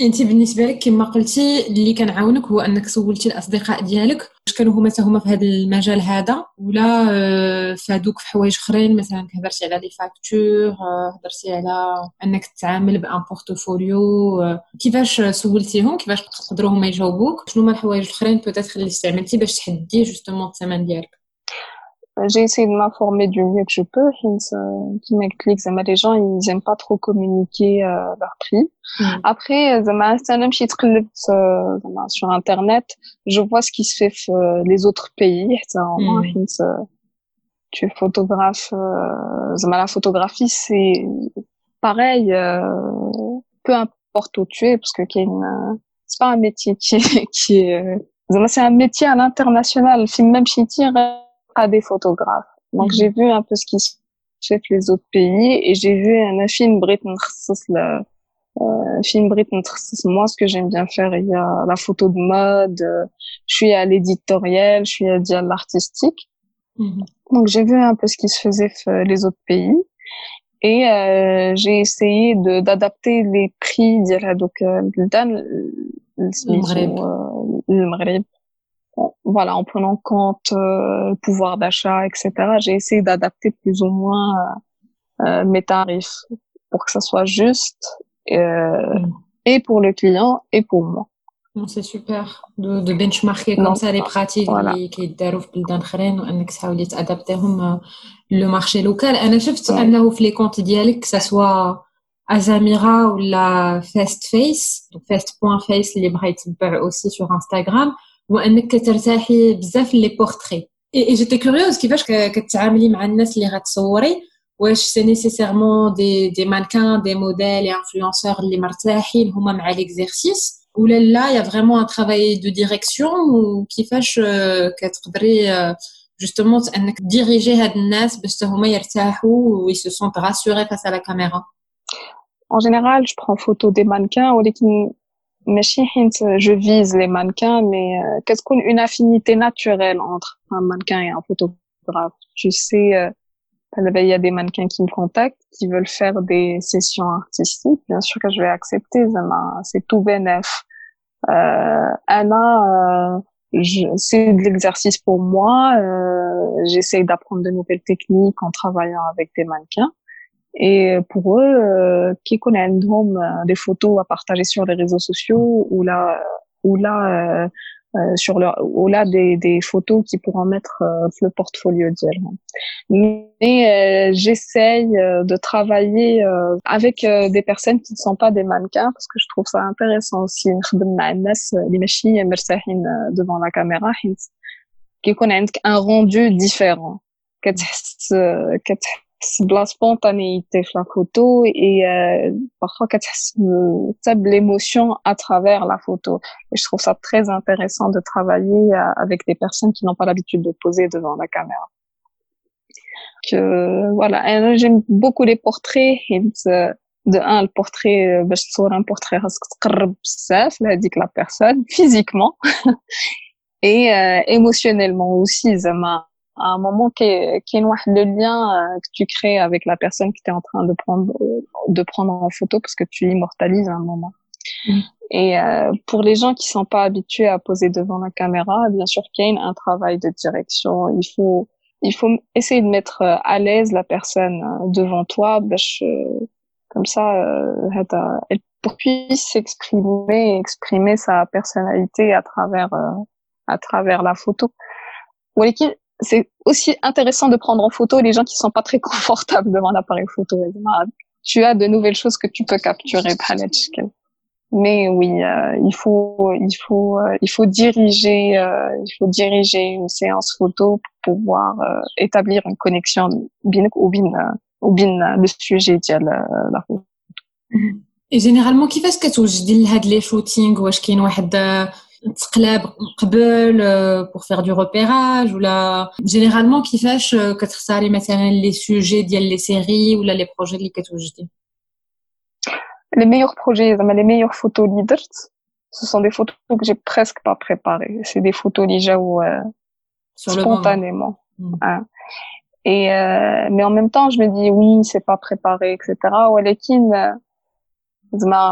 انت بالنسبة لك كما قلتي اللي كنعاونك هو أنك سولتي الأصدقاء ديالك واش كانوا هما هما في هذا المجال هذا ولا آه، فادوك في حوايج أخرين؟ مثلا هضرتي على لي فاكتور آه، هضرتي على أنك تتعامل بأن بورتفوليو آه، كيفاش سولتيهم؟ كيفاش قدروا هما يجاوبوك؟ شنو هما الحوايج الأخرين؟ بوتيتر اللي استعملتي باش تحدي جوستومون الثمن ديالك. J'ai essayé de m'informer du mieux que je peux. Qui m'explique, les gens, ils aiment pas trop communiquer euh, leur prix. Mm. Après, sur Internet, je vois ce qui se fait euh, les autres pays. Mm. Tu photographes, euh, la photographie, c'est pareil, peu importe où tu es, parce que c'est pas un métier qui, qui est, c'est un métier à l'international. Même si à des photographes. Donc j'ai vu un peu ce qui se fait les autres pays et j'ai vu un film Britain le film Britain moi ce que j'aime bien faire il y a la photo de mode je suis à l'éditorial je suis à l'artistique donc j'ai vu un peu ce qui se faisait les autres pays et euh, j'ai essayé de d'adapter les prix donc le Maghreb voilà, en prenant compte euh, le pouvoir d'achat, etc. J'ai essayé d'adapter plus ou moins euh, euh, mes tarifs pour que ça soit juste mm. et pour le client et pour moi. C'est super de, de benchmarker comme ça les pratiques qui يداروا في بلدان اخرين وانك تحاولي تادابتيهم le marché local انا شفت انه في لي كونت ديالك que ça soit Azamira ou la Fast Face, Fast.face اللي بغا يتبع aussi sur Instagram وانك ترتاحي بزاف لي بورتري Et, j'étais curieuse, كيفاش كتعاملي مع الناس اللي غتصوري واش سي نيسيسيرمون دي دي مانكان دي موديل et انفلونسور اللي مرتاحين هما مع ليكزيرسيس ولا لا يا فريمون ان ترافاي دو ديريكسيون وكيفاش كتقدري justement انك ديريجي هاد الناس باش هما يرتاحوا وي سو سونت راسوري فاس على كاميرا En général, je prends photo des mannequins ولكن ماشي حيت je vise les mannequins mais qu'est-ce une affinité naturelle entre un mannequin et un photographe. Tu sais il y a des mannequins qui me contactent, qui veulent faire des sessions artistiques. Bien sûr que je vais accepter, c'est tout bénef. Euh, Anna, euh, c'est de l'exercice pour moi. Euh, J'essaye d'apprendre de nouvelles techniques en travaillant avec des mannequins. Et pour eux, euh, qui connaissent des photos à partager sur les réseaux sociaux ou là, ou là, euh, euh, sur leur ou là des, des photos qui pourront mettre euh, le portfolio directement. Mais euh, j'essaye de travailler avec des personnes qui ne sont pas des mannequins parce que je trouve ça intéressant aussi devant la caméra qui connaissent un rendu différent la spontanéité la photo et euh, parfois tu l'émotion à travers la photo. Je trouve ça très intéressant de travailler euh, avec des personnes qui n'ont pas l'habitude de poser devant la caméra. Que voilà. J'aime beaucoup les portraits. Et de, un le portrait bah, je un portrait là dit que la personne physiquement. Et euh, émotionnellement aussi à un moment qui est, qui est le lien euh, que tu crées avec la personne qui t'es en train de prendre de prendre en photo parce que tu immortalises un moment. Mm. Et euh, pour les gens qui sont pas habitués à poser devant la caméra, bien sûr qu'il y a un travail de direction. Il faut il faut essayer de mettre euh, à l'aise la personne euh, devant toi, comme ça, elle puisse s'exprimer, exprimer sa personnalité à travers à travers la photo c'est aussi intéressant de prendre en photo les gens qui sont pas très confortables devant l'appareil photo. Tu as de nouvelles choses que tu peux capturer, mais oui, euh, il faut, il faut, euh, il faut diriger, euh, il faut diriger une séance photo pour pouvoir établir une connexion bien ou bien ou bien le sujet de la photo. Et généralement, qui fait ce que tu dis les shootings ou est-ce qu'il y a تقلب قبل pour faire du repérage ولا généralement كيفاش كتختاري مثلا لي سوجي ديال لي سيري ولا لي بروجي اللي كتوجدي les meilleurs projets les meilleures photos اللي درت ce sont des photos que j'ai presque pas préparées c'est des photos déjà où euh, spontanément hmm. hein. et euh, mais en même temps je me dis oui c'est pas préparé etc ولكن زعما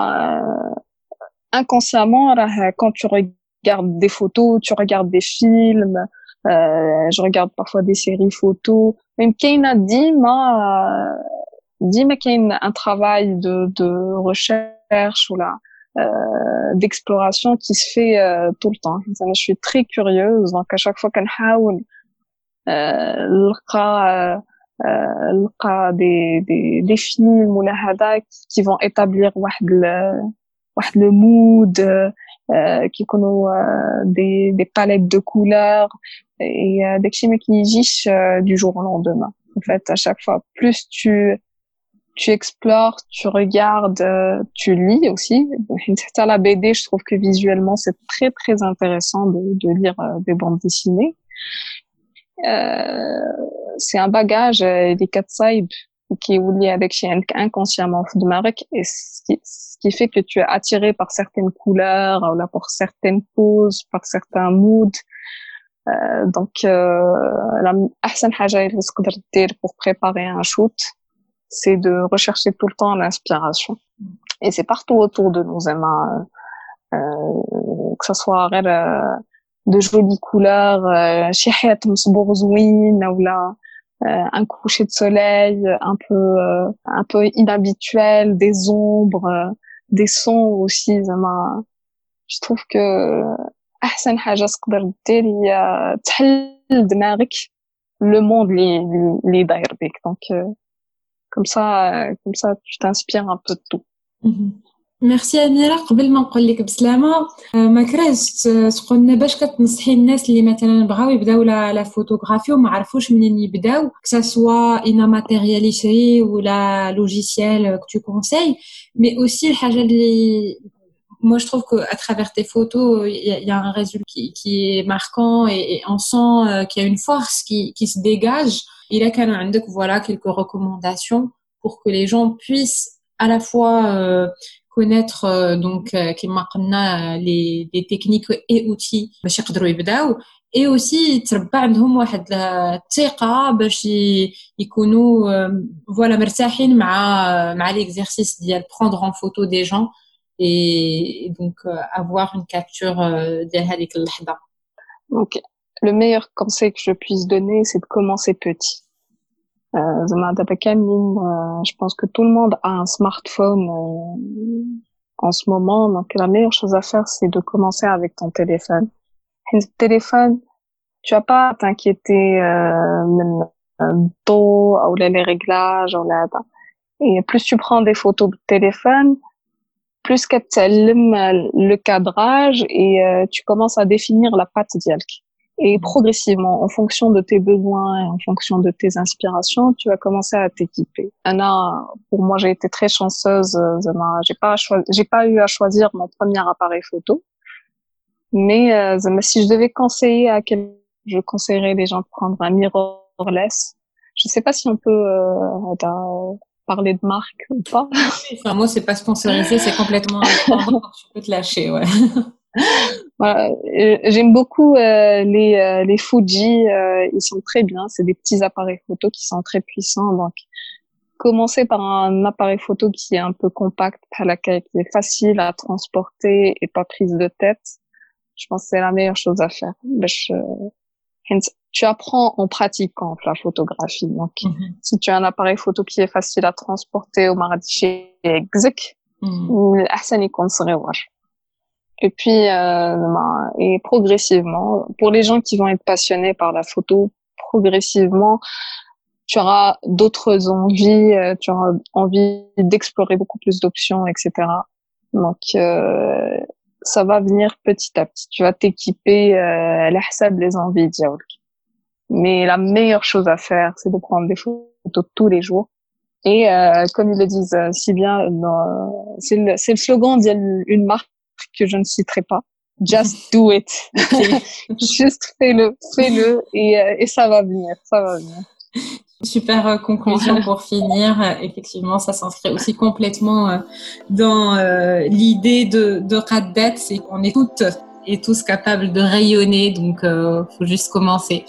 inconsciemment quand tu regardes regarde des photos, tu regardes des films, euh, je regarde parfois des séries photos. Même Kane dit, ma, dit, mais qu'il un travail de, de recherche ou là, euh, d'exploration qui se fait euh, tout le temps. Je suis très curieuse, donc à chaque fois qu'on haoul, euh, euh, euh des, des, des films ou qui vont établir le mood, euh, qui connaissent euh, des, des palettes de couleurs et euh, des chimiques qui agissent du jour au lendemain. En fait, à chaque fois, plus tu tu explores, tu regardes, tu lis aussi. À la BD, je trouve que visuellement, c'est très très intéressant de, de lire des bandes dessinées. Euh, c'est un bagage, des quatre sides qui est avec inconsciemment de Marek et qui fait que tu es attiré par certaines couleurs, ou là, par certaines poses, par certains moods. Euh, donc, euh, la pour préparer un shoot, c'est de rechercher tout le temps l'inspiration. Et c'est partout autour de nous, Emma. Euh, que ce soit euh, de jolies couleurs, euh, ou là, euh, un coucher de soleil un peu euh, un peu inhabituel, des ombres, des sons aussi زعما je trouve que احسن حاجه تقدر دير هي تحل دماغك le monde les les داير بك donc euh, comme ça comme ça tu t'inspires un peu de tout mhm. ميرسي اميره قبل ما نقول لك بسلامه ما كرهتش تقولنا باش كتنصحي الناس اللي مثلا بغاو يبداو لا فوتوغرافي وما عرفوش منين يبداو كسا سوا انا ماتيريال يشري ولا لوجيسيال كو تو كونساي مي اوسي الحاجه اللي moi, je trouve qu'à travers tes photos, il y, a un résultat qui, qui est marquant et, et on sent euh, qu'il y a une force qui, qui se dégage. Il a quand même voilà, quelques recommandations pour que les gens puissent à la fois euh, connaître euh, donc euh, les, les techniques et outils باش يقدروا يبداو et aussi تربى عندهم واحد الثقه باش يكونوا voilà مرتاحين مع مع l'exercice ديال prendre en photo des gens et donc avoir une capture ديال هذيك اللحظه donc le meilleur conseil que je puisse donner c'est de commencer petit euh, euh, je pense que tout le monde a un smartphone euh, en ce moment. Donc, la meilleure chose à faire, c'est de commencer avec ton téléphone. Le téléphone, tu as pas t'inquiéter euh, tôt ou les réglages ou et plus tu prends des photos de téléphone, plus que le cadrage et tu commences à définir la patte dialk. Et progressivement, en fonction de tes besoins et en fonction de tes inspirations, tu vas commencer à t'équiper. Anna, pour moi, j'ai été très chanceuse. J'ai pas j'ai pas eu à choisir mon premier appareil photo. Mais euh, si je devais conseiller à quel, je conseillerais les gens de prendre un mirrorless. Je sais pas si on peut euh, parler de marque ou pas. Enfin, moi, c'est pas sponsorisé, c'est complètement tu peux te lâcher, ouais. voilà. J'aime beaucoup euh, les, euh, les Fuji, euh, ils sont très bien. C'est des petits appareils photo qui sont très puissants. Donc, commencer par un appareil photo qui est un peu compact, qui est facile à transporter et pas prise de tête. Je pense que c'est la meilleure chose à faire. Tu apprends en pratiquant la photographie. Donc, mhm. si tu as un appareil photo qui est facile à transporter au mardi exec, mm -hmm. Et puis, euh, ben, et progressivement, pour les gens qui vont être passionnés par la photo, progressivement, tu auras d'autres envies, euh, tu auras envie d'explorer beaucoup plus d'options, etc. Donc, euh, ça va venir petit à petit. Tu vas t'équiper euh, les envies diabolques. Mais la meilleure chose à faire, c'est de prendre des photos tous les jours. Et euh, comme ils le disent si bien, c'est le, le slogan d'une marque que je ne citerai pas. Just do it. Juste fais-le, fais-le et, euh, et ça va venir, ça va venir. Super euh, conclusion pour finir. Euh, effectivement, ça s'inscrit aussi complètement dans l'idée de, de c'est qu'on est toutes et tous capables de rayonner, donc il faut juste commencer.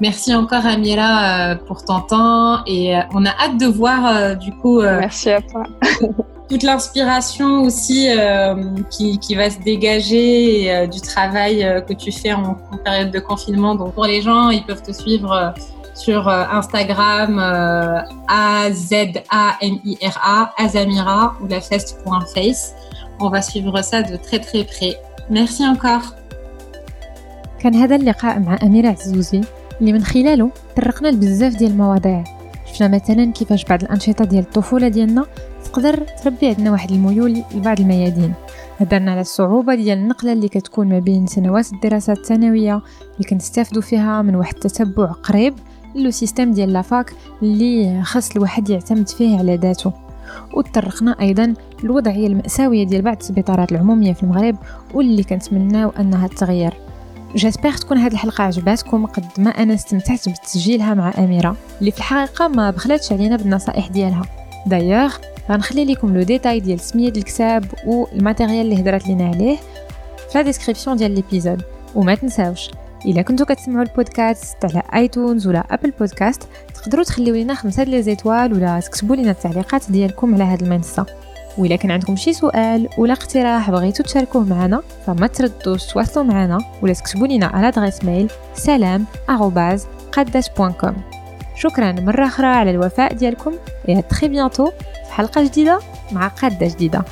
Merci encore Amira pour ton temps et on a hâte de voir du coup. Merci à toi. toute l'inspiration aussi euh, qui, qui, va se dégager et, euh, du travail euh, que tu fais en, en, période de confinement. Donc pour les gens, ils peuvent te suivre euh, sur euh, Instagram A-Z-A-M-I-R-A, Azamira ou la fest.face. On va suivre ça de très très près. Merci encore. كان هذا اللقاء مع أميرة عزوزي اللي من خلاله طرقنا لبزاف ديال المواضيع شفنا مثلا كيفاش بعض الأنشطة ديال الطفولة ديالنا تقدر تربي عندنا واحد الميول لبعض الميادين. هدرنا على الصعوبة ديال النقلة اللي كتكون ما بين سنوات الدراسة الثانوية اللي كنستافدو فيها من واحد التتبع قريب لو سيستم ديال لافاك اللي خاص الواحد يعتمد فيه على ذاته. وتطرقنا أيضا الوضعيه المأساوية ديال بعض السبيطارات العمومية في المغرب واللي كنتمناو أنها تغير. جاسبيغ تكون هذه الحلقة عجباتكم قد ما أنا استمتعت بتسجيلها مع أميرة اللي في الحقيقة ما بخلاتش علينا بالنصائح ديالها. دايوغ غنخلي لكم لو ديتاي ديال سمية الكتاب والماتيريال اللي هضرت لينا عليه في لا ديسكريبسيون ديال ليبيزود وما تنساوش إلا كنتو كتسمعوا البودكاست على ايتونز ولا ابل بودكاست تقدروا تخليو لينا خمسة لي زيتوال ولا تكتبوا لينا التعليقات ديالكم على هذه المنصة. وإلا كان عندكم شي سؤال ولا اقتراح بغيتو تشاركوه معنا فما تردوش تواصلوا معنا ولا تكتبوا لنا على ادريس ميل سلام شكرا مرة أخرى على الوفاء ديالكم à très bientôt في حلقة جديدة مع قادة جديدة.